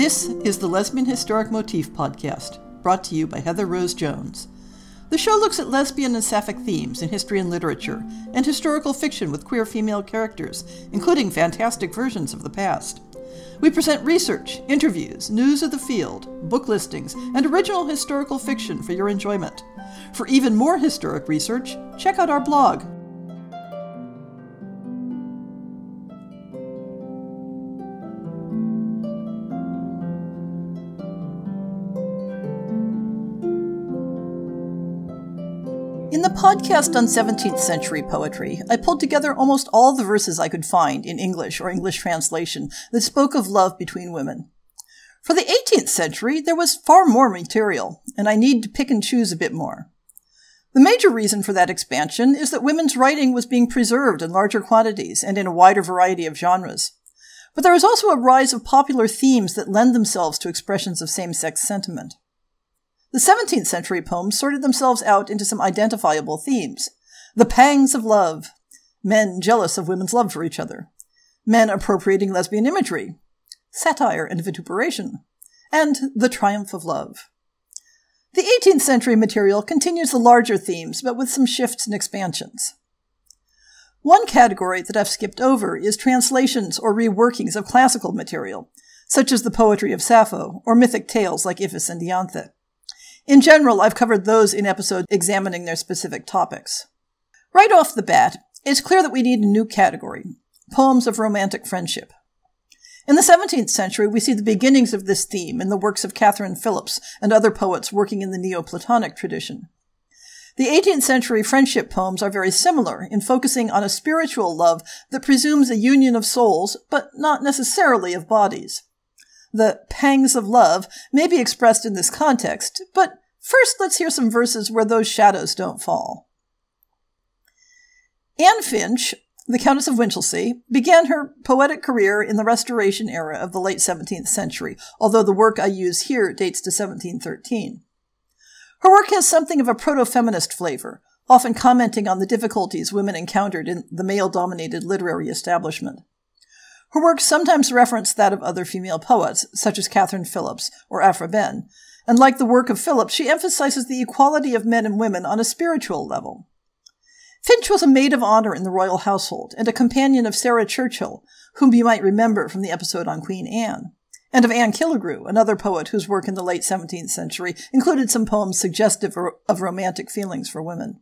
This is the Lesbian Historic Motif podcast, brought to you by Heather Rose Jones. The show looks at lesbian and sapphic themes in history and literature, and historical fiction with queer female characters, including fantastic versions of the past. We present research, interviews, news of the field, book listings, and original historical fiction for your enjoyment. For even more historic research, check out our blog, podcast on 17th century poetry, I pulled together almost all the verses I could find in English or English translation that spoke of love between women. For the 18th century, there was far more material, and I need to pick and choose a bit more. The major reason for that expansion is that women's writing was being preserved in larger quantities and in a wider variety of genres. But there is also a rise of popular themes that lend themselves to expressions of same sex sentiment. The 17th century poems sorted themselves out into some identifiable themes. The pangs of love, men jealous of women's love for each other, men appropriating lesbian imagery, satire and vituperation, and the triumph of love. The 18th century material continues the larger themes, but with some shifts and expansions. One category that I've skipped over is translations or reworkings of classical material, such as the poetry of Sappho or mythic tales like Iphis and Ianthe. In general, I've covered those in episodes examining their specific topics. Right off the bat, it's clear that we need a new category poems of romantic friendship. In the 17th century, we see the beginnings of this theme in the works of Catherine Phillips and other poets working in the Neoplatonic tradition. The 18th century friendship poems are very similar in focusing on a spiritual love that presumes a union of souls, but not necessarily of bodies. The pangs of love may be expressed in this context, but first let's hear some verses where those shadows don't fall. Anne Finch, the Countess of Winchilsea, began her poetic career in the Restoration era of the late 17th century, although the work I use here dates to 1713. Her work has something of a proto feminist flavor, often commenting on the difficulties women encountered in the male dominated literary establishment. Her works sometimes reference that of other female poets, such as Catherine Phillips or Aphra Behn, and like the work of Philip, she emphasizes the equality of men and women on a spiritual level. Finch was a maid of honor in the royal household and a companion of Sarah Churchill, whom you might remember from the episode on Queen Anne, and of Anne Killigrew, another poet whose work in the late 17th century included some poems suggestive of romantic feelings for women.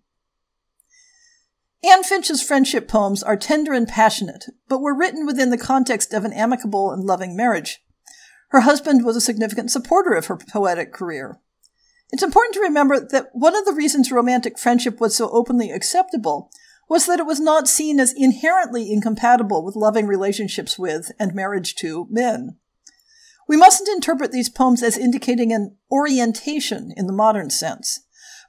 Anne Finch's friendship poems are tender and passionate, but were written within the context of an amicable and loving marriage. Her husband was a significant supporter of her poetic career. It's important to remember that one of the reasons romantic friendship was so openly acceptable was that it was not seen as inherently incompatible with loving relationships with and marriage to men. We mustn't interpret these poems as indicating an orientation in the modern sense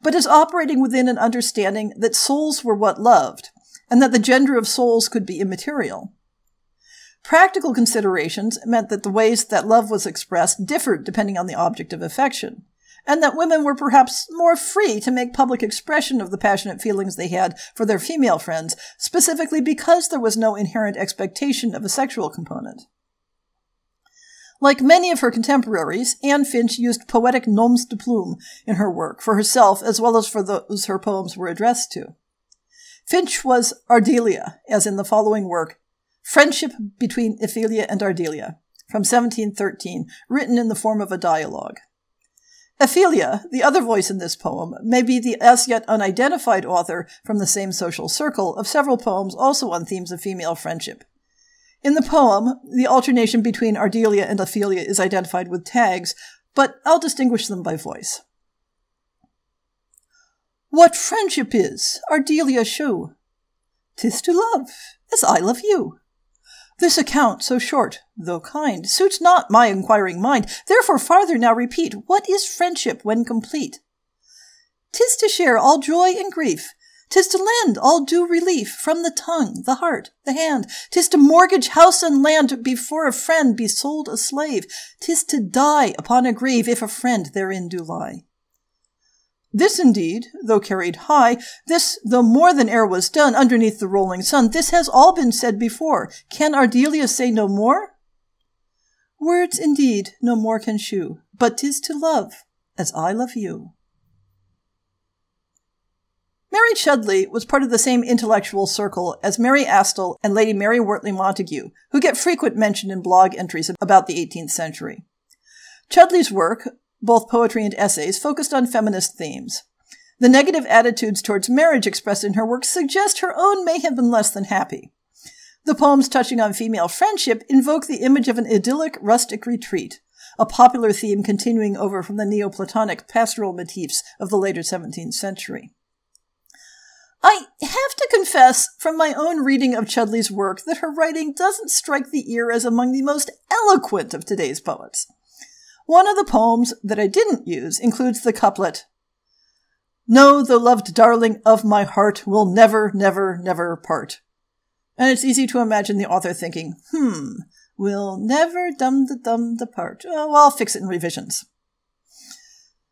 but as operating within an understanding that souls were what loved, and that the gender of souls could be immaterial. Practical considerations meant that the ways that love was expressed differed depending on the object of affection, and that women were perhaps more free to make public expression of the passionate feelings they had for their female friends, specifically because there was no inherent expectation of a sexual component. Like many of her contemporaries, Anne Finch used poetic noms de plume in her work for herself as well as for those her poems were addressed to. Finch was Ardelia, as in the following work, Friendship Between Ephelia and Ardelia, from 1713, written in the form of a dialogue. Ephelia, the other voice in this poem, may be the as yet unidentified author from the same social circle of several poems also on themes of female friendship. In the poem, the alternation between Ardelia and Ephelia is identified with tags, but I'll distinguish them by voice. What friendship is, Ardelia shew. Tis to love, as I love you. This account, so short, though kind, suits not my inquiring mind, therefore farther now repeat, what is friendship when complete? Tis to share all joy and grief, 'Tis to lend all due relief from the tongue, the heart, the hand. 'Tis to mortgage house and land before a friend be sold a slave. 'Tis to die upon a grave if a friend therein do lie. This indeed, though carried high, this, though more than e'er was done underneath the rolling sun, this has all been said before. Can Ardelia say no more? Words indeed no more can shew, but 'tis to love as I love you. Mary Chudleigh was part of the same intellectual circle as Mary Astell and Lady Mary Wortley Montagu, who get frequent mention in blog entries about the 18th century. Chudleigh's work, both poetry and essays, focused on feminist themes. The negative attitudes towards marriage expressed in her work suggest her own may have been less than happy. The poems touching on female friendship invoke the image of an idyllic rustic retreat, a popular theme continuing over from the Neoplatonic pastoral motifs of the later 17th century. I have to confess from my own reading of Chudleigh's work that her writing doesn't strike the ear as among the most eloquent of today's poets. One of the poems that I didn't use includes the couplet, No, the loved darling of my heart will never, never, never part. And it's easy to imagine the author thinking, hmm, will never dum the dum depart. Oh, well, I'll fix it in revisions.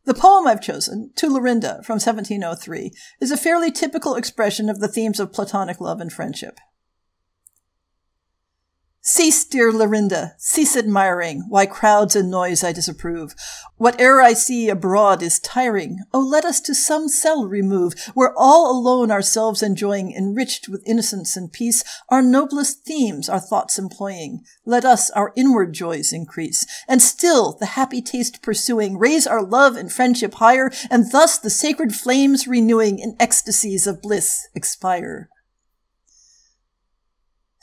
The poem I've chosen, To Lerinda, from 1703, is a fairly typical expression of the themes of Platonic love and friendship. Cease, dear Lerinda, cease admiring, why crowds and noise I disapprove. Whate'er I see abroad is tiring. Oh, let us to some cell remove, where all alone ourselves enjoying, enriched with innocence and peace, our noblest themes our thoughts employing. Let us our inward joys increase, and still the happy taste pursuing, raise our love and friendship higher, and thus the sacred flames renewing in ecstasies of bliss expire.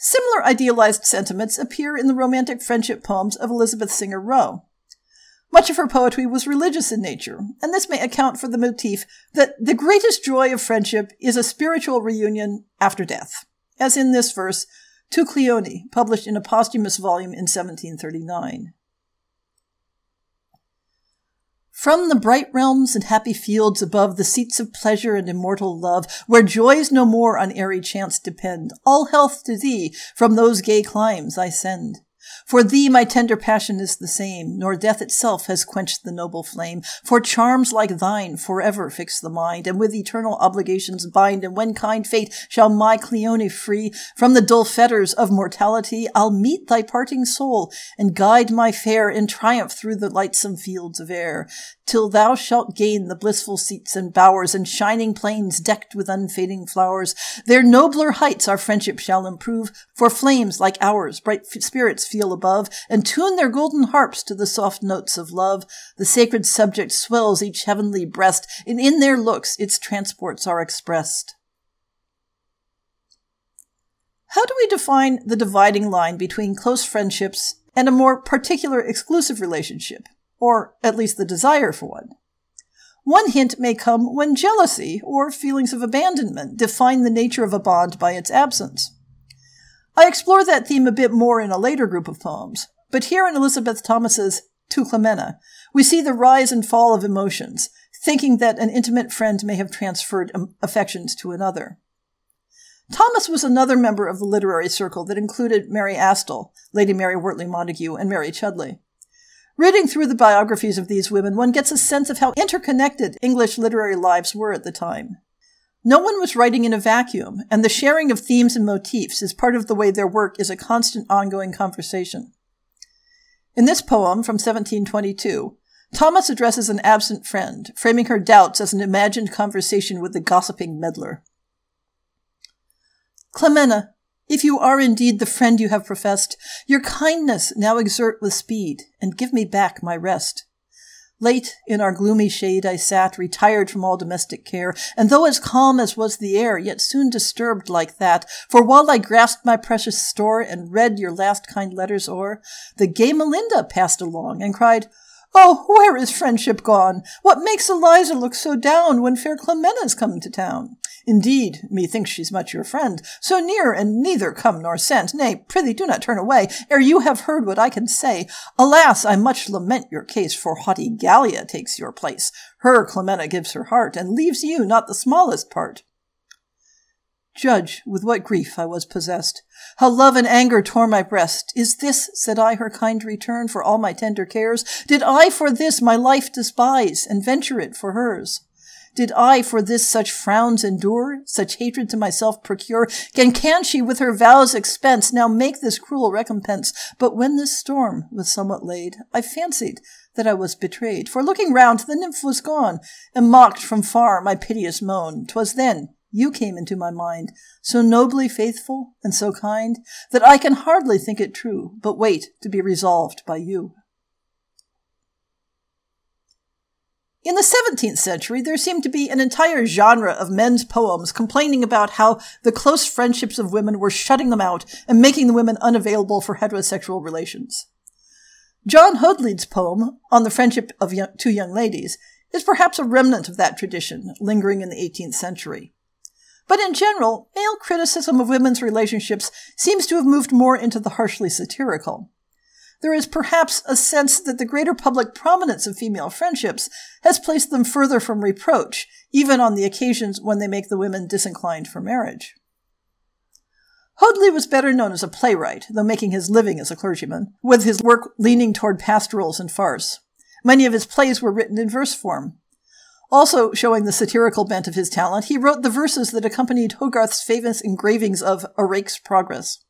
Similar idealized sentiments appear in the romantic friendship poems of Elizabeth Singer Rowe. Much of her poetry was religious in nature, and this may account for the motif that the greatest joy of friendship is a spiritual reunion after death, as in this verse, To Cleone, published in a posthumous volume in 1739. From the bright realms and happy fields above the seats of pleasure and immortal love, where joys no more on airy chance depend, all health to thee from those gay climes I send. For thee my tender passion is the same, nor death itself has quenched the noble flame. For charms like thine forever fix the mind, and with eternal obligations bind. And when kind fate shall my Cleone free from the dull fetters of mortality, I'll meet thy parting soul, and guide my fair in triumph through the lightsome fields of air, till thou shalt gain the blissful seats and bowers and shining plains decked with unfading flowers. Their nobler heights our friendship shall improve, for flames like ours bright spirits feel above, and tune their golden harps to the soft notes of love. The sacred subject swells each heavenly breast, and in their looks its transports are expressed. How do we define the dividing line between close friendships and a more particular exclusive relationship, or at least the desire for one? One hint may come when jealousy or feelings of abandonment define the nature of a bond by its absence. I explore that theme a bit more in a later group of poems, but here in Elizabeth Thomas's To Clemena, we see the rise and fall of emotions, thinking that an intimate friend may have transferred affections to another. Thomas was another member of the literary circle that included Mary Astell, Lady Mary Wortley Montagu, and Mary Chudleigh. Reading through the biographies of these women, one gets a sense of how interconnected English literary lives were at the time. No one was writing in a vacuum, and the sharing of themes and motifs is part of the way their work is a constant ongoing conversation. In this poem from 1722, Thomas addresses an absent friend, framing her doubts as an imagined conversation with the gossiping meddler. Clemena, if you are indeed the friend you have professed, your kindness now exert with speed, and give me back my rest. Late in our gloomy shade I sat, retired from all domestic care, and though as calm as was the air, yet soon disturbed like that, for while I grasped my precious store and read your last kind letters o'er, the gay Melinda passed along and cried, Oh, where is friendship gone? What makes Eliza look so down when fair Clemena's come to town? Indeed, methinks she's much your friend, so near and neither come nor sent. Nay, prithee do not turn away, ere you have heard what I can say. Alas, I much lament your case, for haughty Gallia takes your place. Her Clemena gives her heart, and leaves you not the smallest part. Judge with what grief I was possessed, how love and anger tore my breast. Is this, said I, her kind return for all my tender cares? Did I for this my life despise, and venture it for hers? Did I for this such frowns endure, such hatred to myself procure? And can she with her vows expense now make this cruel recompense? But when this storm was somewhat laid, I fancied that I was betrayed. For looking round, the nymph was gone, and mocked from far my piteous moan. 'Twas then you came into my mind, so nobly faithful and so kind, that I can hardly think it true, but wait to be resolved by you. In the 17th century, there seemed to be an entire genre of men's poems complaining about how the close friendships of women were shutting them out and making the women unavailable for heterosexual relations. John Hoadly's poem on the friendship of two young ladies is perhaps a remnant of that tradition lingering in the 18th century. But in general, male criticism of women's relationships seems to have moved more into the harshly satirical there is perhaps a sense that the greater public prominence of female friendships has placed them further from reproach, even on the occasions when they make the women disinclined for marriage. Hoadly was better known as a playwright, though making his living as a clergyman, with his work leaning toward pastorals and farce. Many of his plays were written in verse form. Also showing the satirical bent of his talent, he wrote the verses that accompanied Hogarth's famous engravings of A Rake's Progress.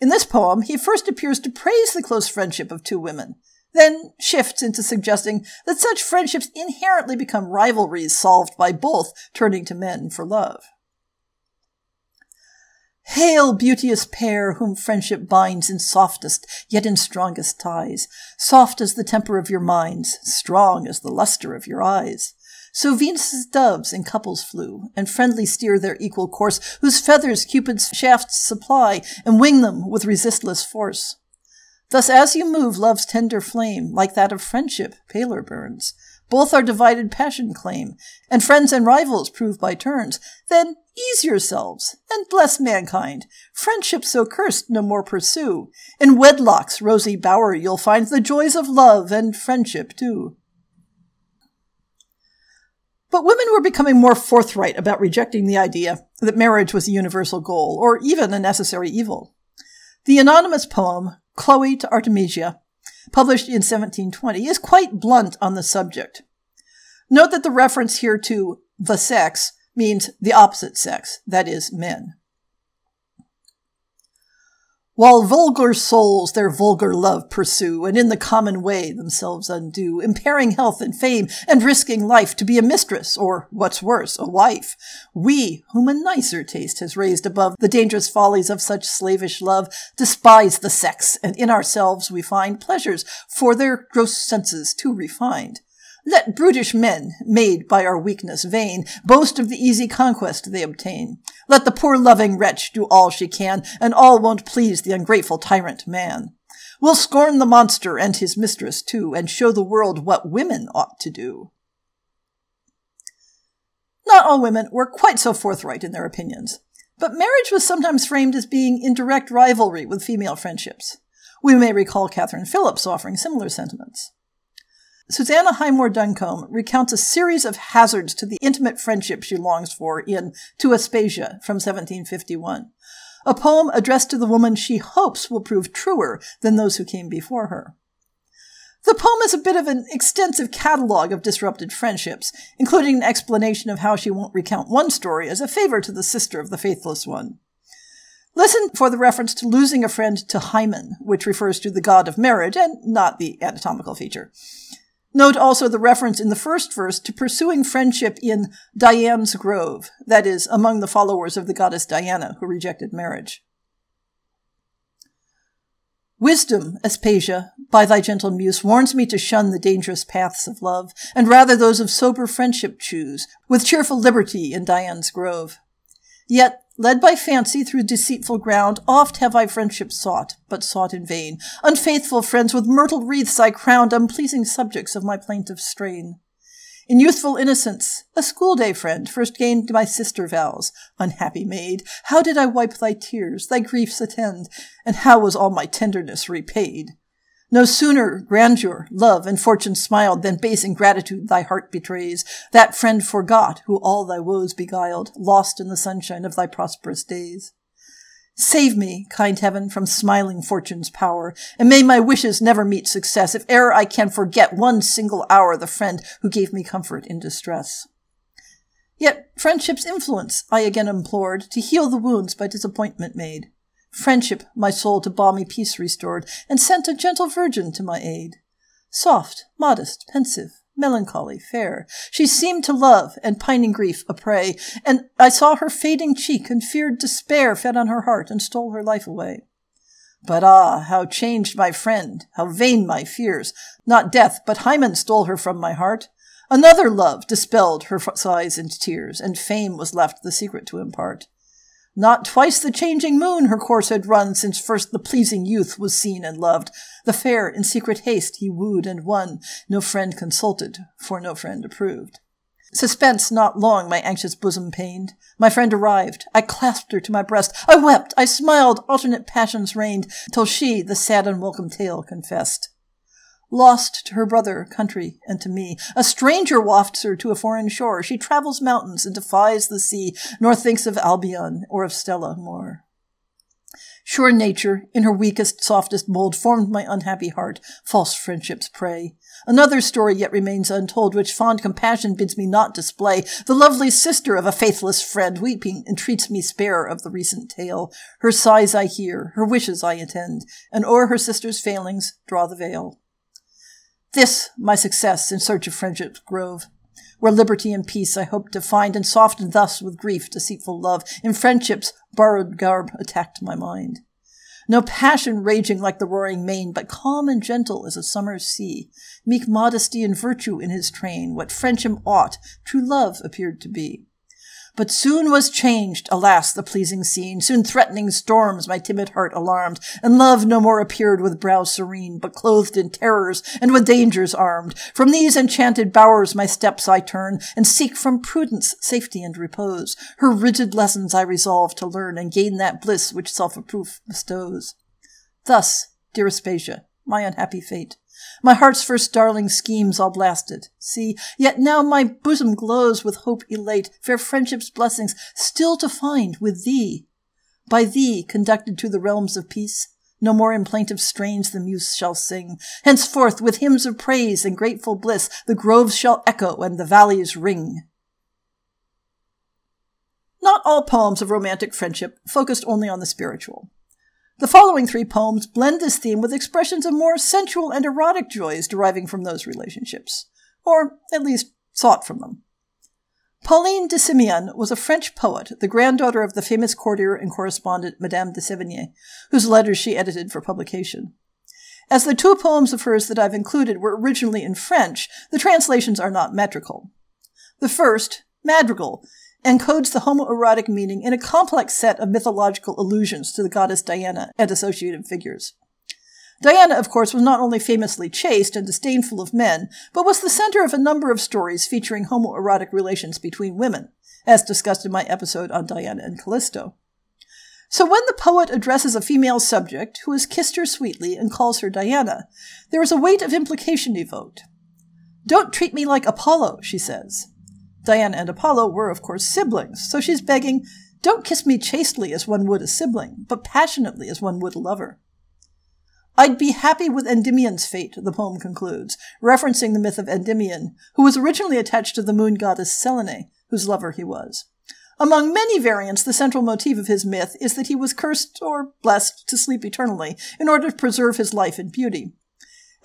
In this poem, he first appears to praise the close friendship of two women, then shifts into suggesting that such friendships inherently become rivalries solved by both turning to men for love. Hail, beauteous pair, whom friendship binds in softest, yet in strongest ties, soft as the temper of your minds, strong as the luster of your eyes. So Venus's doves in couples flew, and friendly steer their equal course, whose feathers Cupid's shafts supply, and wing them with resistless force. Thus as you move love's tender flame, like that of friendship, paler burns. Both our divided passion claim, and friends and rivals prove by turns. Then ease yourselves, and bless mankind. Friendship so cursed no more pursue. In wedlock's rosy bower you'll find the joys of love and friendship too. But women were becoming more forthright about rejecting the idea that marriage was a universal goal, or even a necessary evil. The anonymous poem, Chloe to Artemisia, published in 1720, is quite blunt on the subject. Note that the reference here to the sex means the opposite sex, that is, men. While vulgar souls their vulgar love pursue, and in the common way themselves undo, impairing health and fame, and risking life to be a mistress, or, what's worse, a wife, we, whom a nicer taste has raised above the dangerous follies of such slavish love, despise the sex, and in ourselves we find pleasures for their gross senses too refined. Let brutish men, made by our weakness vain, boast of the easy conquest they obtain. Let the poor loving wretch do all she can, and all won't please the ungrateful tyrant man. We'll scorn the monster and his mistress too, and show the world what women ought to do. Not all women were quite so forthright in their opinions, but marriage was sometimes framed as being in direct rivalry with female friendships. We may recall Catherine Phillips offering similar sentiments. Susanna Highmore Duncombe recounts a series of hazards to the intimate friendship she longs for in To Aspasia from 1751, a poem addressed to the woman she hopes will prove truer than those who came before her. The poem is a bit of an extensive catalogue of disrupted friendships, including an explanation of how she won't recount one story as a favor to the sister of the faithless one. Listen for the reference to losing a friend to Hymen, which refers to the god of marriage and not the anatomical feature. Note also the reference in the first verse to pursuing friendship in Dian's grove, that is, among the followers of the goddess Diana who rejected marriage. Wisdom, Aspasia, by thy gentle muse, warns me to shun the dangerous paths of love, and rather those of sober friendship choose, with cheerful liberty in Dian's grove. Yet Led by fancy through deceitful ground, oft have I friendship sought, but sought in vain. Unfaithful friends with myrtle wreaths I crowned, unpleasing subjects of my plaintive strain. In youthful innocence, a school-day friend first gained my sister vows. Unhappy maid, how did I wipe thy tears, thy griefs attend, and how was all my tenderness repaid? No sooner grandeur, love, and fortune smiled than base ingratitude thy heart betrays. That friend forgot who all thy woes beguiled, lost in the sunshine of thy prosperous days. Save me, kind heaven, from smiling fortune's power, and may my wishes never meet success, if e'er I can forget one single hour the friend who gave me comfort in distress. Yet friendship's influence I again implored to heal the wounds by disappointment made. Friendship my soul to balmy peace restored, and sent a gentle virgin to my aid. Soft, modest, pensive, melancholy, fair, she seemed to love, and pining grief a prey, and I saw her fading cheek, and feared despair fed on her heart and stole her life away. But ah, how changed my friend, how vain my fears! Not death, but Hymen stole her from my heart. Another love dispelled her sighs and tears, and fame was left the secret to impart. Not twice the changing moon her course had run since first the pleasing youth was seen and loved. The fair in secret haste he wooed and won. No friend consulted, for no friend approved. Suspense not long my anxious bosom pained. My friend arrived. I clasped her to my breast. I wept. I smiled. Alternate passions reigned, till she the sad unwelcome tale confessed lost to her brother, country, and to me. A stranger wafts her to a foreign shore. She travels mountains and defies the sea, nor thinks of Albion or of Stella more. Sure nature, in her weakest, softest mold, formed my unhappy heart, false friendship's prey. Another story yet remains untold, which fond compassion bids me not display. The lovely sister of a faithless friend, weeping, entreats me spare of the recent tale. Her sighs I hear, her wishes I attend, and o'er her sister's failings draw the veil. This, my success in search of friendship's grove, where liberty and peace I hoped to find, and softened thus with grief deceitful love, in friendship's borrowed garb attacked my mind. No passion raging like the roaring main, but calm and gentle as a summer's sea, meek modesty and virtue in his train, what friendship ought, true love appeared to be. But soon was changed, alas, the pleasing scene. Soon threatening storms my timid heart alarmed, and love no more appeared with brow serene, but clothed in terrors and with dangers armed. From these enchanted bowers my steps I turn, and seek from prudence safety and repose. Her rigid lessons I resolve to learn, and gain that bliss which self-reproof bestows. Thus, dear Aspasia, my unhappy fate, my heart's first darling schemes all blasted. See, yet now my bosom glows with hope elate, fair friendship's blessings still to find with thee. By thee, conducted to the realms of peace, no more in plaintive strains the muse shall sing. Henceforth, with hymns of praise and grateful bliss, the groves shall echo and the valleys ring. Not all poems of romantic friendship focused only on the spiritual. The following three poems blend this theme with expressions of more sensual and erotic joys deriving from those relationships, or at least sought from them. Pauline de Simiane was a French poet, the granddaughter of the famous courtier and correspondent Madame de Sévigné, whose letters she edited for publication. As the two poems of hers that I've included were originally in French, the translations are not metrical. The first, Madrigal, encodes the homoerotic meaning in a complex set of mythological allusions to the goddess Diana and associated figures. Diana, of course, was not only famously chaste and disdainful of men, but was the center of a number of stories featuring homoerotic relations between women, as discussed in my episode on Diana and Callisto. So when the poet addresses a female subject who has kissed her sweetly and calls her Diana, there is a weight of implication evoked. Don't treat me like Apollo, she says. Diana and Apollo were, of course, siblings, so she's begging, Don't kiss me chastely as one would a sibling, but passionately as one would a lover. I'd be happy with Endymion's fate, the poem concludes, referencing the myth of Endymion, who was originally attached to the moon goddess Selene, whose lover he was. Among many variants, the central motif of his myth is that he was cursed or blessed to sleep eternally in order to preserve his life and beauty.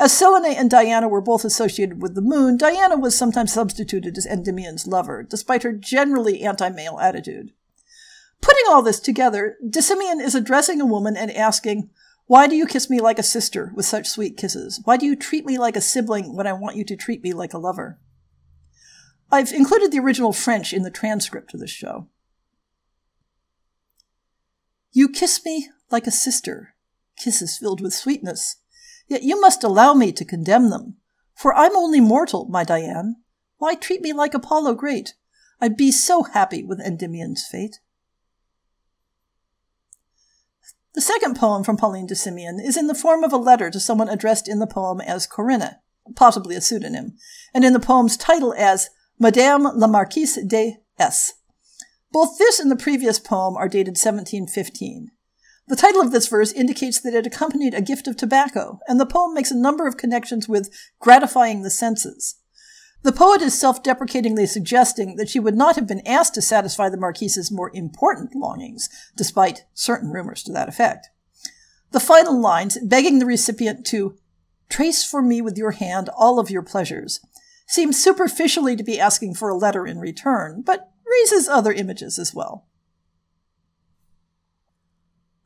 As Selene and Diana were both associated with the moon, Diana was sometimes substituted as Endymion's lover, despite her generally anti-male attitude. Putting all this together, de Simiane is addressing a woman and asking, Why do you kiss me like a sister with such sweet kisses? Why do you treat me like a sibling when I want you to treat me like a lover? I've included the original French in the transcript of this show. You kiss me like a sister, kisses filled with sweetness. Yet you must allow me to condemn them. For I'm only mortal, my Diane. Why treat me like Apollo great? I'd be so happy with Endymion's fate. The second poem from Pauline de Simiane is in the form of a letter to someone addressed in the poem as Corinna, possibly a pseudonym, and in the poem's title as Madame la Marquise de S. Both this and the previous poem are dated 1715. The title of this verse indicates that it accompanied a gift of tobacco, and the poem makes a number of connections with gratifying the senses. The poet is self deprecatingly suggesting that she would not have been asked to satisfy the Marquise's more important longings, despite certain rumors to that effect. The final lines, begging the recipient to trace for me with your hand all of your pleasures, seem superficially to be asking for a letter in return, but raises other images as well.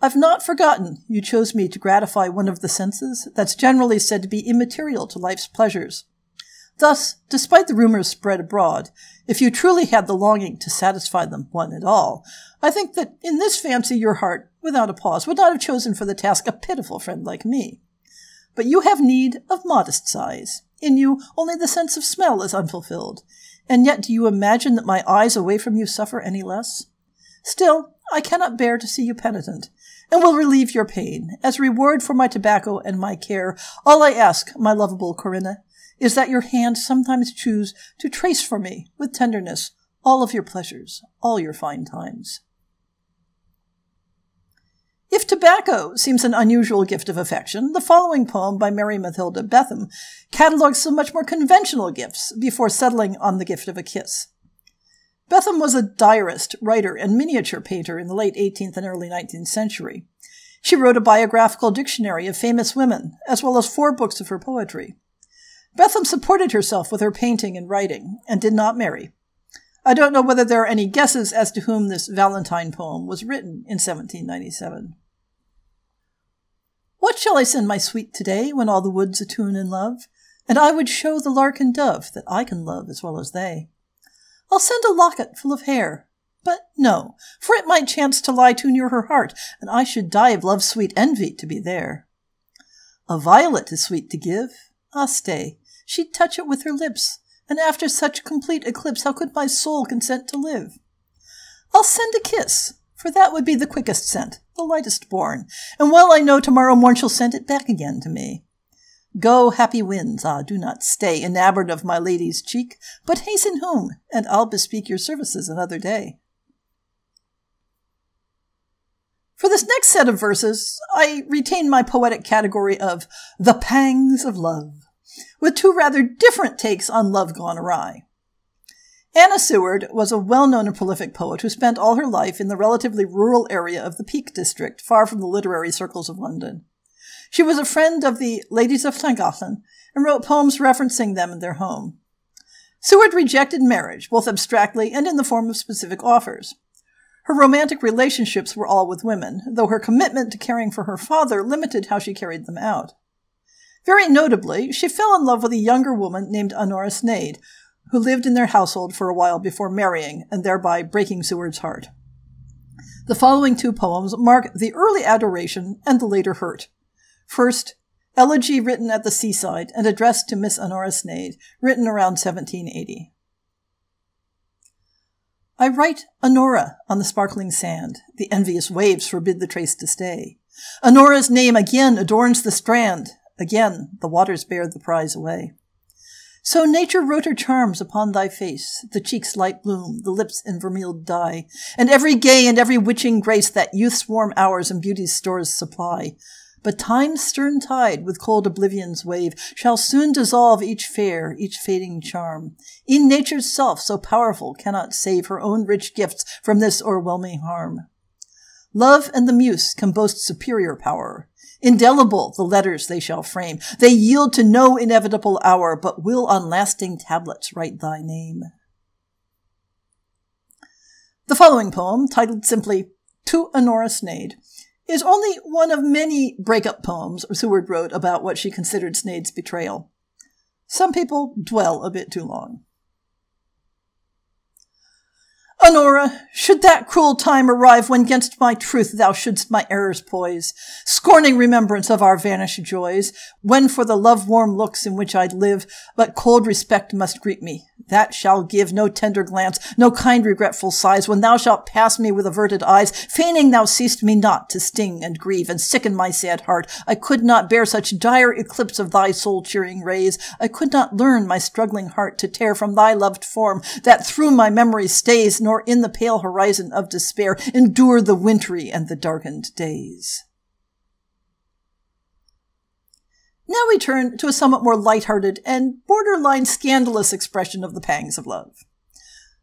I've not forgotten you chose me to gratify one of the senses that's generally said to be immaterial to life's pleasures. Thus, despite the rumors spread abroad, if you truly had the longing to satisfy them one at all, I think that in this fancy your heart, without a pause, would not have chosen for the task a pitiful friend like me. But you have need of modest size. In you only the sense of smell is unfulfilled. And yet do you imagine that my eyes away from you suffer any less? Still, I cannot bear to see you penitent, and will relieve your pain. As reward for my tobacco and my care, all I ask, my lovable Corinna, is that your hand sometimes choose to trace for me, with tenderness, all of your pleasures, all your fine times. If tobacco seems an unusual gift of affection, the following poem by Mary Matilda Betham catalogues some much more conventional gifts before settling on the gift of a kiss. Betham was a diarist, writer, and miniature painter in the late 18th and early 19th century. She wrote a biographical dictionary of famous women, as well as four books of her poetry. Betham supported herself with her painting and writing, and did not marry. I don't know whether there are any guesses as to whom this Valentine poem was written in 1797. What shall I send my sweet today when all the woods attune in love? And I would show the lark and dove that I can love as well as they. I'll send a locket full of hair, but no, for it might chance to lie too near her heart, and I should die of love's sweet envy to be there. A violet is sweet to give. Ah, stay, she'd touch it with her lips, and after such complete eclipse, how could my soul consent to live? I'll send a kiss, for that would be the quickest sent, the lightest borne, and well I know tomorrow morn she'll send it back again to me. Go, happy winds, ah, do not stay enamoured of my lady's cheek, but hasten home, and I'll bespeak your services another day. For this next set of verses, I retain my poetic category of the pangs of love with two rather different takes on Love Gone Awry. Anna Seward was a well known and prolific poet who spent all her life in the relatively rural area of the Peak District, far from the literary circles of London. She was a friend of the Ladies of Llangollen and wrote poems referencing them in their home. Seward rejected marriage, both abstractly and in the form of specific offers. Her romantic relationships were all with women, though her commitment to caring for her father limited how she carried them out. Very notably, she fell in love with a younger woman named Honora Sneyd, who lived in their household for a while before marrying and thereby breaking Seward's heart. The following two poems mark the early adoration and the later hurt. First, Elegy written at the seaside and addressed to Miss Honora Sneyd, written around 1780. I write Honora on the sparkling sand. The envious waves forbid the trace to stay. Honora's name again adorns the strand. Again, the waters bear the prize away. So nature wrote her charms upon thy face, the cheeks light bloom, the lips in vermeiled dye, and every gay and every witching grace that youth's warm hours and beauty's stores supply. But time's stern tide, with cold oblivion's wave, shall soon dissolve each fair, each fading charm. In nature's self, so powerful, cannot save her own rich gifts from this o'erwhelming harm. Love and the muse can boast superior power. Indelible the letters they shall frame. They yield to no inevitable hour, but will on lasting tablets write thy name. The following poem, titled simply To Honora Sneyd, is only one of many breakup poems Seward wrote about what she considered Sneyd's betrayal. Some people dwell a bit too long. Honora, should that cruel time arrive when gainst my truth thou shouldst my errors poise, scorning remembrance of our vanished joys, when for the love-warm looks in which I'd live, but cold respect must greet me, that shall give no tender glance, no kind regretful sighs, when thou shalt pass me with averted eyes, feigning thou seest me not to sting and grieve and sicken my sad heart. I could not bear such dire eclipse of thy soul-cheering rays. I could not learn my struggling heart to tear from thy loved form, that through my memory stays, nor in the pale horizon of despair endure the wintry and the darkened days. Now we turn to a somewhat more light-hearted and borderline scandalous expression of the pangs of love.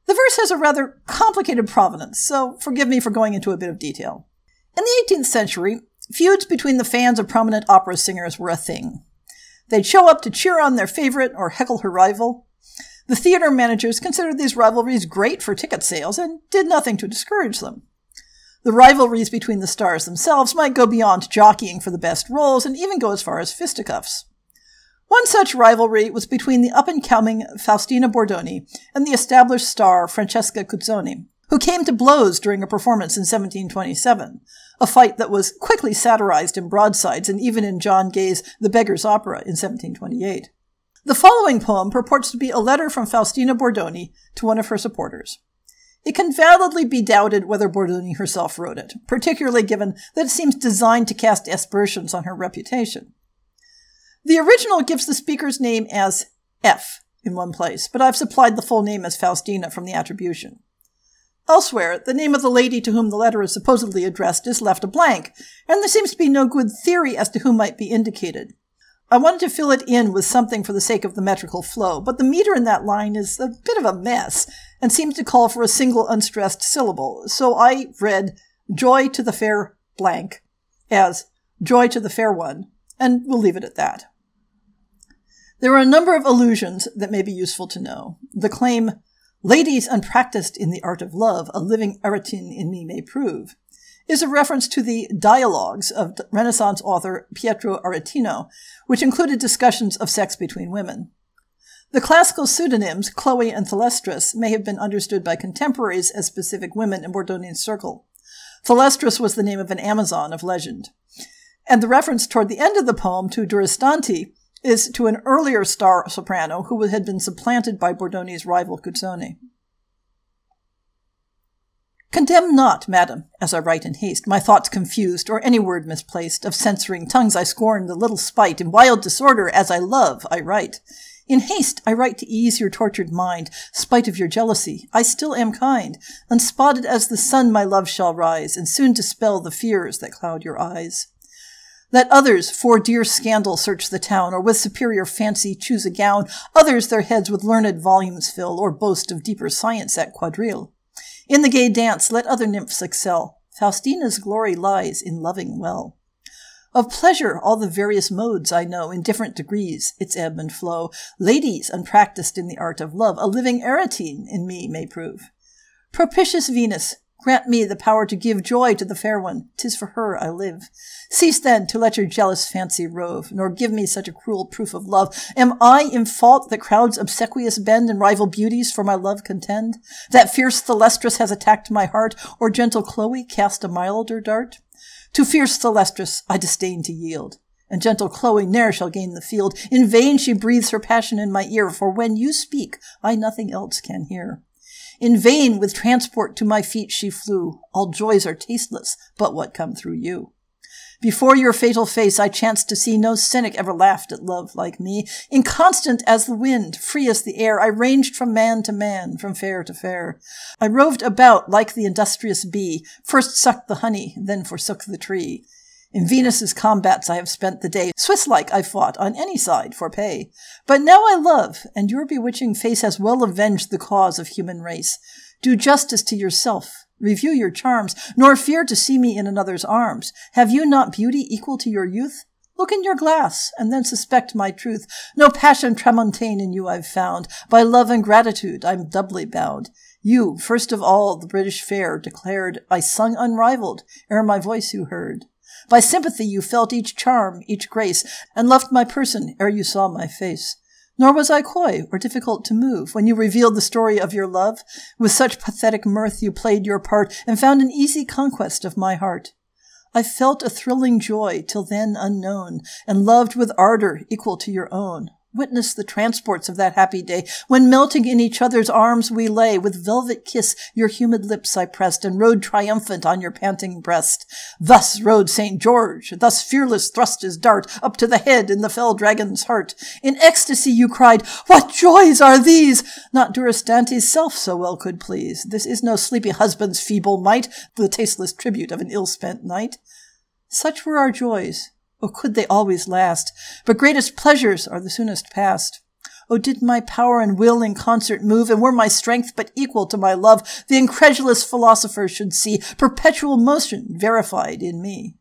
The verse has a rather complicated provenance, so forgive me for going into a bit of detail. In the 18th century, feuds between the fans of prominent opera singers were a thing. They'd show up to cheer on their favorite or heckle her rival. The theater managers considered these rivalries great for ticket sales and did nothing to discourage them. The rivalries between the stars themselves might go beyond jockeying for the best roles and even go as far as fisticuffs. One such rivalry was between the up and coming Faustina Bordoni and the established star Francesca Cuzzoni, who came to blows during a performance in 1727, a fight that was quickly satirized in broadsides and even in John Gay's The Beggar's Opera in 1728. The following poem purports to be a letter from Faustina Bordoni to one of her supporters. It can validly be doubted whether Bordoni herself wrote it, particularly given that it seems designed to cast aspersions on her reputation. The original gives the speaker's name as F in one place, but I've supplied the full name as Faustina from the attribution. Elsewhere, the name of the lady to whom the letter is supposedly addressed is left a blank, and there seems to be no good theory as to who might be indicated. I wanted to fill it in with something for the sake of the metrical flow, but the meter in that line is a bit of a mess and seems to call for a single unstressed syllable. So I read joy to the fair blank as joy to the fair one, and we'll leave it at that. There are a number of allusions that may be useful to know. The claim, ladies unpracticed in the art of love, a living Aretine in me may prove, is a reference to the dialogues of Renaissance author Pietro Aretino, which included discussions of sex between women. The classical pseudonyms Chloe and Thalestris may have been understood by contemporaries as specific women in Bordoni's circle. Thalestris was the name of an Amazon of legend. And the reference toward the end of the poem to Durastanti is to an earlier star soprano who had been supplanted by Bordoni's rival Cuzzoni. Condemn not, madam, as I write in haste, my thoughts confused, or any word misplaced. Of censoring tongues I scorn the little spite. In wild disorder, as I love, I write. In haste I write to ease your tortured mind. Spite of your jealousy, I still am kind. Unspotted as the sun my love shall rise, and soon dispel the fears that cloud your eyes. Let others for dear scandal search the town, or with superior fancy choose a gown. Others their heads with learned volumes fill, or boast of deeper science at quadrille. In the gay dance, let other nymphs excel. Faustina's glory lies in loving well. Of pleasure, all the various modes I know, in different degrees, its ebb and flow. Ladies, unpractised in the art of love, a living Aretine in me may prove. Propitious Venus, Grant me the power to give joy to the fair one. Tis for her I live. Cease then to let your jealous fancy rove, nor give me such a cruel proof of love. Am I in fault that crowds obsequious bend and rival beauties for my love contend? That fierce Thalestris has attacked my heart, or gentle Chloe cast a milder dart? To fierce Thalestris I disdain to yield and gentle Chloe ne'er shall gain the field. In vain she breathes her passion in my ear, for when you speak, I nothing else can hear. In vain with transport to my feet she flew. All joys are tasteless, but what come through you. Before your fatal face I chanced to see no cynic ever laughed at love like me. Inconstant as the wind, free as the air, I ranged from man to man, from fair to fair. I roved about like the industrious bee, first sucked the honey, then forsook the tree. In Venus's combats I have spent the day. Swiss-like I fought on any side for pay. But now I love, and your bewitching face has well avenged the cause of human race. Do justice to yourself. Review your charms, nor fear to see me in another's arms. Have you not beauty equal to your youth? Look in your glass, and then suspect my truth. No passion tramontane in you I've found. By love and gratitude I'm doubly bound. You, first of all the British fair, declared I sung unrivaled, ere my voice you heard. By sympathy you felt each charm, each grace, and loved my person ere you saw my face. Nor was I coy or difficult to move when you revealed the story of your love. With such pathetic mirth you played your part and found an easy conquest of my heart. I felt a thrilling joy till then unknown, and loved with ardor equal to your own. Witness the transports of that happy day, when melting in each other's arms we lay, with velvet kiss your humid lips I pressed, and rode triumphant on your panting breast. Thus rode St. George, thus fearless thrust his dart up to the head in the fell dragon's heart. In ecstasy you cried, What joys are these! Not Durastanti's self so well could please. This is no sleepy husband's feeble might, the tasteless tribute of an ill-spent night. Such were our joys, Oh, could they always last? But greatest pleasures are the soonest past. Oh, did my power and will in concert move, and were my strength but equal to my love, the incredulous philosopher should see perpetual motion verified in me.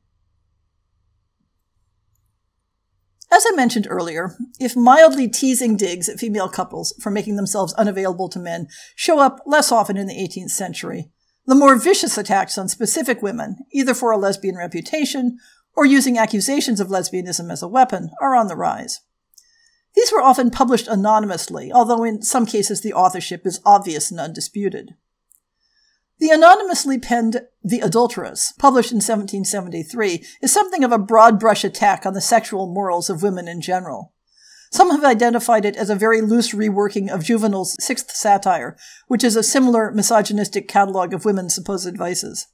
As I mentioned earlier, if mildly teasing digs at female couples for making themselves unavailable to men show up less often in the 18th century, the more vicious attacks on specific women, either for a lesbian reputation or using accusations of lesbianism as a weapon, are on the rise. These were often published anonymously, although in some cases the authorship is obvious and undisputed. The anonymously penned The Adulteress, published in 1773, is something of a broad brush attack on the sexual morals of women in general. Some have identified it as a very loose reworking of Juvenal's Sixth Satire, which is a similar misogynistic catalogue of women's supposed vices.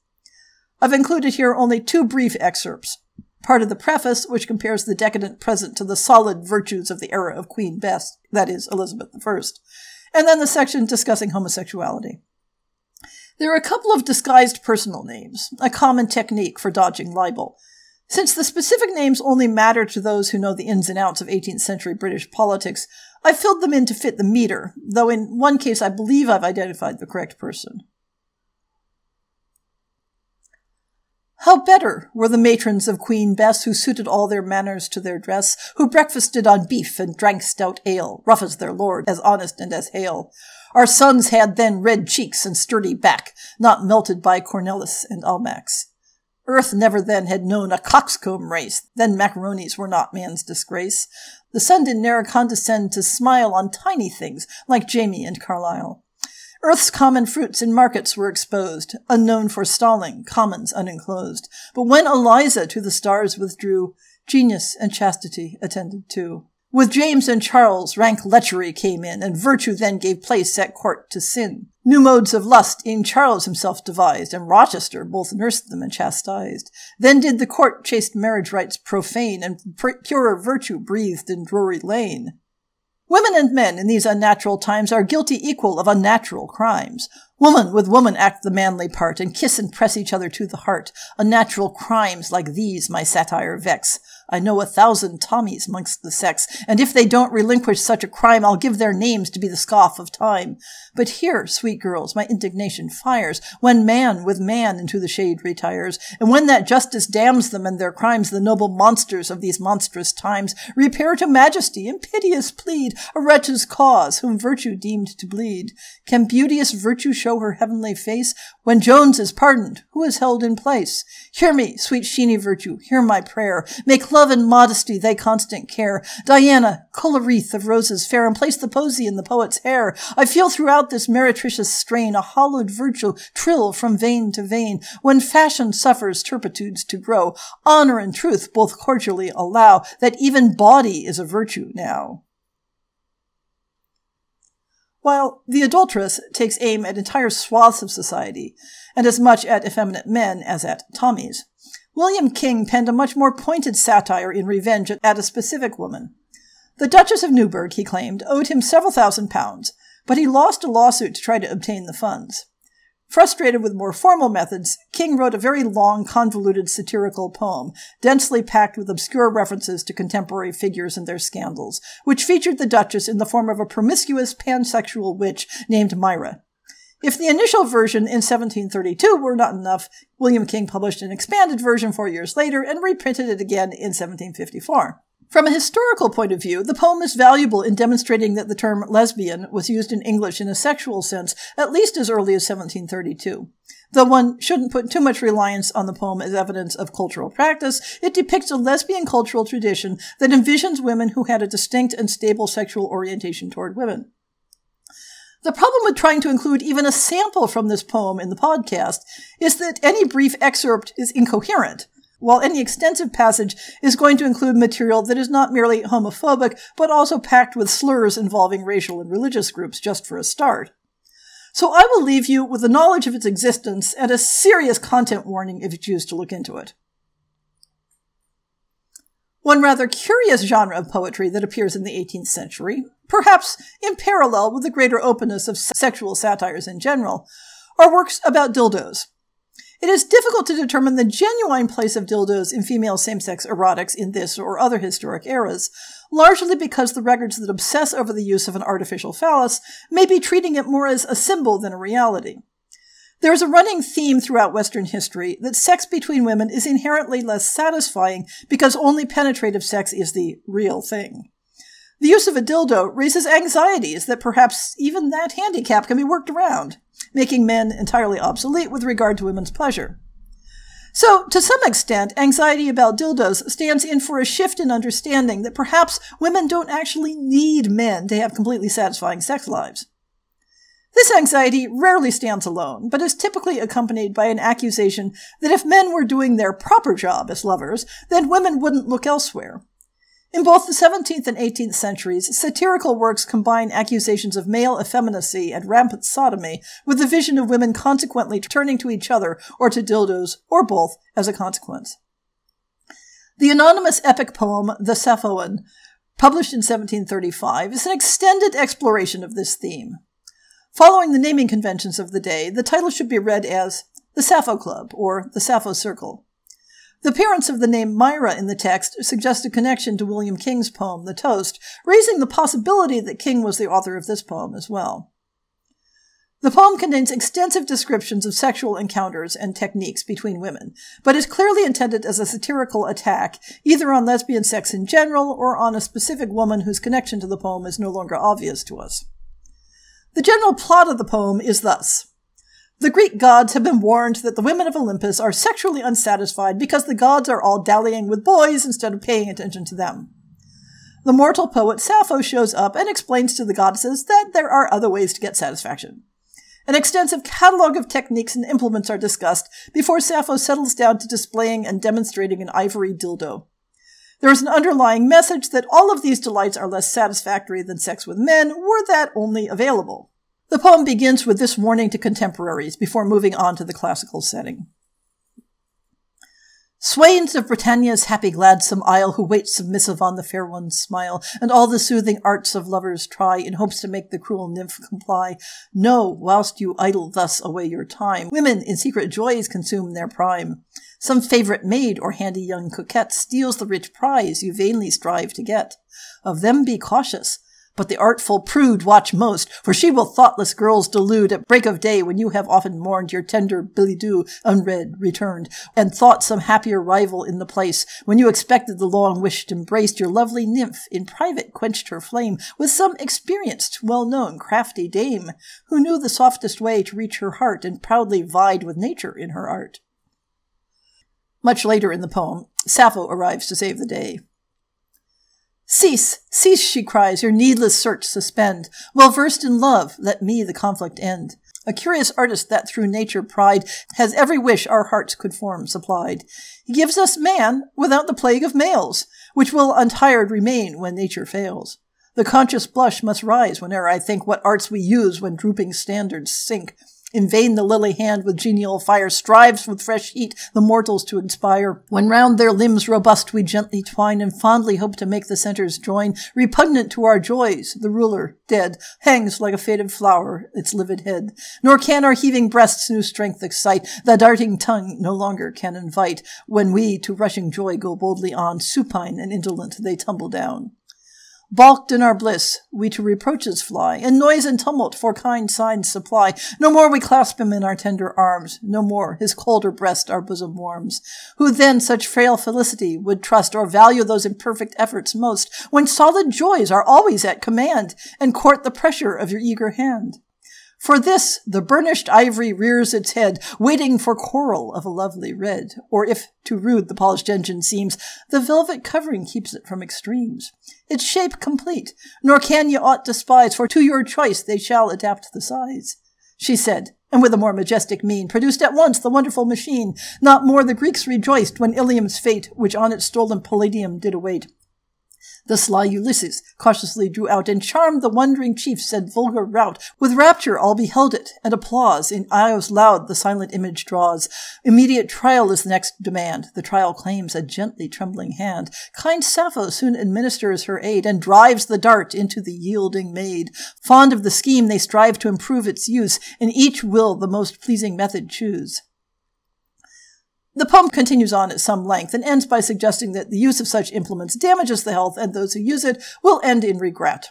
I've included here only two brief excerpts. Part of the preface, which compares the decadent present to the solid virtues of the era of Queen Bess, that is, Elizabeth I, and then the section discussing homosexuality. There are a couple of disguised personal names, a common technique for dodging libel. Since the specific names only matter to those who know the ins and outs of 18th century British politics, I filled them in to fit the meter, though in one case I believe I've identified the correct person. How better were the matrons of Queen Bess who suited all their manners to their dress, who breakfasted on beef and drank stout ale, rough as their lord, as honest and as hale, our sons had then red cheeks and sturdy back, not melted by Cornelys and Almack's. Earth never then had known a coxcomb race, then macaronis were not man's disgrace. The sun did ne'er condescend to smile on tiny things like Jamie and Carlyle. Earth's common fruits in markets were exposed, unknown for stalling, commons unenclosed. But when Eliza to the stars withdrew, genius and chastity attended too. With James and Charles, rank lechery came in, and virtue then gave place at court to sin. New modes of lust e'en Charles himself devised, and Rochester both nursed them and chastised. Then did the court chaste marriage rites profane, and purer virtue breathed in Drury Lane. Women and men in these unnatural times are guilty equal of unnatural crimes. Woman with woman act the manly part, and kiss and press each other to the heart. Unnatural crimes like these my satire vex. I know a thousand Tommies mongst the sex, and if they don't relinquish such a crime, I'll give their names to be the scoff of time. But here, sweet girls, my indignation fires, when man with man into the shade retires, and when that justice damns them and their crimes, the noble monsters of these monstrous times repair to majesty and piteous plead a wretch's cause whom virtue deemed to bleed. Can beauteous virtue show her heavenly face when Jones is pardoned? Who is held in place? Hear me, sweet sheeny virtue, hear my prayer. Make love and modesty thy constant care. Diana, cull a wreath of roses fair and place the posy in the poet's hair. I feel throughout this meretricious strain a hollowed virtue trill from vein to vein. When fashion suffers turpitudes to grow, honor and truth both cordially allow that even body is a virtue now. While The Adulteress takes aim at entire swaths of society, and as much at effeminate men as at Tommies, William King penned a much more pointed satire in revenge at a specific woman. The Duchess of Newburgh, he claimed, owed him several thousand pounds, but he lost a lawsuit to try to obtain the funds. Frustrated with more formal methods, King wrote a very long, convoluted satirical poem, densely packed with obscure references to contemporary figures and their scandals, which featured the Duchess in the form of a promiscuous pansexual witch named Myra. If the initial version in 1732 were not enough, William King published an expanded version four years later and reprinted it again in 1754. From a historical point of view, the poem is valuable in demonstrating that the term lesbian was used in English in a sexual sense at least as early as 1732. Though one shouldn't put too much reliance on the poem as evidence of cultural practice, it depicts a lesbian cultural tradition that envisions women who had a distinct and stable sexual orientation toward women. The problem with trying to include even a sample from this poem in the podcast is that any brief excerpt is incoherent, while any extensive passage is going to include material that is not merely homophobic, but also packed with slurs involving racial and religious groups, just for a start. So I will leave you with the knowledge of its existence and a serious content warning if you choose to look into it. One rather curious genre of poetry that appears in the 18th century, perhaps in parallel with the greater openness of sexual satires in general, are works about dildos. It is difficult to determine the genuine place of dildos in female same sex erotics in this or other historic eras, largely because the records that obsess over the use of an artificial phallus may be treating it more as a symbol than a reality. There is a running theme throughout Western history that sex between women is inherently less satisfying because only penetrative sex is the real thing. The use of a dildo raises anxieties that perhaps even that handicap can be worked around, making men entirely obsolete with regard to women's pleasure. So, to some extent, anxiety about dildos stands in for a shift in understanding that perhaps women don't actually need men to have completely satisfying sex lives. This anxiety rarely stands alone, but is typically accompanied by an accusation that if men were doing their proper job as lovers, then women wouldn't look elsewhere. In both the 17th and 18th centuries, satirical works combine accusations of male effeminacy and rampant sodomy with the vision of women consequently turning to each other or to dildos, or both, as a consequence. The anonymous epic poem, The Sappho-an, published in 1735, is an extended exploration of this theme. Following the naming conventions of the day, the title should be read as the Sappho Club or the Sappho Circle. The appearance of the name Myra in the text suggests a connection to William King's poem, The Toast, raising the possibility that King was the author of this poem as well. The poem contains extensive descriptions of sexual encounters and techniques between women, but is clearly intended as a satirical attack, either on lesbian sex in general or on a specific woman whose connection to the poem is no longer obvious to us. The general plot of the poem is thus. The Greek gods have been warned that the women of Olympus are sexually unsatisfied because the gods are all dallying with boys instead of paying attention to them. The mortal poet Sappho shows up and explains to the goddesses that there are other ways to get satisfaction. An extensive catalog of techniques and implements are discussed before Sappho settles down to displaying and demonstrating an ivory dildo. There is an underlying message that all of these delights are less satisfactory than sex with men were that only available. The poem begins with this warning to contemporaries before moving on to the classical setting. Swains of Britannia's happy gladsome isle, who wait submissive on the fair one's smile, and all the soothing arts of lovers try, in hopes to make the cruel nymph comply, know, whilst you idle thus away your time, women in secret joys consume their prime. Some favorite maid or handy young coquette steals the rich prize you vainly strive to get. Of them be cautious, but the artful prude watch most, for she will thoughtless girls delude at break of day when you have often mourned your tender billet doux unread returned, and thought some happier rival in the place, when you expected the long wished embrace, your lovely nymph in private quenched her flame with some experienced, well-known, crafty dame, who knew the softest way to reach her heart and proudly vied with nature in her art. Much later in the poem, Sappho arrives to save the day. Cease, cease, she cries, your needless search suspend. Well versed in love, let me the conflict end. A curious artist that through nature pride has every wish our hearts could form supplied. He gives us man without the plague of males, which will untired remain when nature fails. The conscious blush must rise whene'er I think what arts we use when drooping standards sink. In vain the lily hand with genial fire strives with fresh heat the mortals to inspire. When round their limbs robust we gently twine and fondly hope to make the centers join, repugnant to our joys, the ruler, dead, hangs like a faded flower its livid head. Nor can our heaving breasts new strength excite, the darting tongue no longer can invite. When we to rushing joy go boldly on, supine and indolent they tumble down. Balked in our bliss, we to reproaches fly, and noise and tumult for kind signs supply. No more we clasp him in our tender arms, no more his colder breast our bosom warms. Who then such frail felicity would trust or value those imperfect efforts most, when solid joys are always at command, and court the pressure of your eager hand? For this, the burnished ivory rears its head, waiting for coral of a lovely red. Or if too rude the polished engine seems, the velvet covering keeps it from extremes. Its shape complete, nor can ye aught despise, for to your choice they shall adapt the size. She said, and with a more majestic mien produced at once the wonderful machine. Not more the Greeks rejoiced when Ilium's fate, which on its stolen palladium did await, the sly Ulysses cautiously drew out and charmed the wondering chiefs and vulgar rout. With rapture all beheld it, and applause in eyes loud the silent image draws. Immediate trial is the next demand. The trial claims a gently trembling hand. Kind Sappho soon administers her aid and drives the dart into the yielding maid. Fond of the scheme, they strive to improve its use, and each will the most pleasing method choose. The poem continues on at some length and ends by suggesting that the use of such implements damages the health and those who use it will end in regret.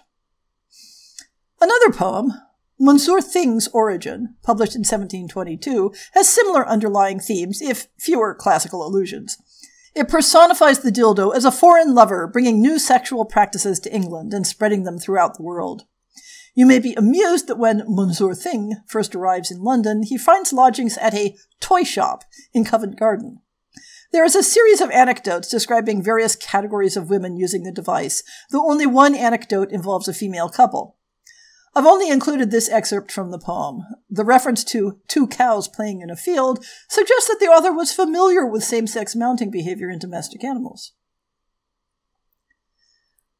Another poem, Monsieur Thing's Origin, published in 1722, has similar underlying themes, if fewer classical allusions. It personifies the dildo as a foreign lover bringing new sexual practices to England and spreading them throughout the world. You may be amused that when Monsieur Thing first arrives in London, he finds lodgings at a toy shop in Covent Garden. There is a series of anecdotes describing various categories of women using the device, though only one anecdote involves a female couple. I've only included this excerpt from the poem. The reference to two cows playing in a field suggests that the author was familiar with same sex mounting behavior in domestic animals.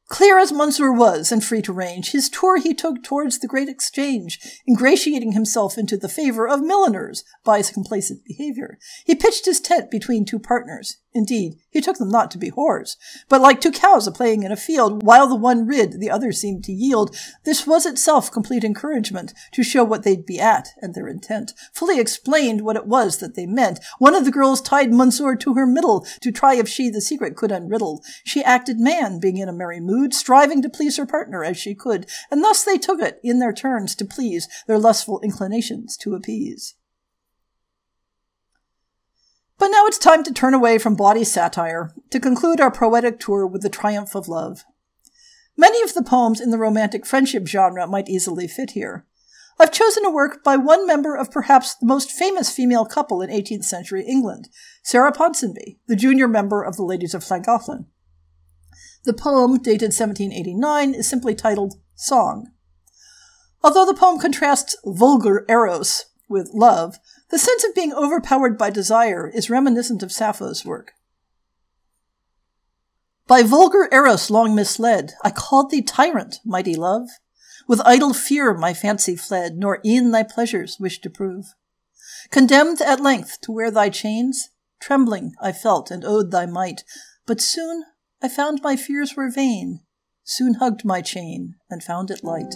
Clear as Monsieur was and free to range, his tour he took towards the great exchange, ingratiating himself into the favor of milliners by his complacent behavior. He pitched his tent between two partners. Indeed, he took them not to be whores, but like two cows a playing in a field, while the one rid, the other seemed to yield. This was itself complete encouragement to show what they'd be at and their intent. Fully explained what it was that they meant. One of the girls tied Monsieur to her middle to try if she the secret could unriddle. She acted man, being in a merry mood, striving to please her partner as she could, and thus they took it in their turns to please, their lustful inclinations to appease. But now it's time to turn away from bawdy satire to conclude our poetic tour with the triumph of love. Many of the poems in the romantic friendship genre might easily fit here. I've chosen a work by one member of perhaps the most famous female couple in 18th century England, Sarah Ponsonby, the junior member of the Ladies of Llangollen. The poem, dated 1789, is simply titled Song. Although the poem contrasts vulgar eros with love, the sense of being overpowered by desire is reminiscent of Sappho's work. By vulgar Eros long misled, I called thee tyrant, mighty love. With idle fear my fancy fled, nor e'en thy pleasures wished to prove. Condemned at length to wear thy chains, trembling I felt and owed thy might, but soon I found my fears were vain, soon hugged my chain and found it light.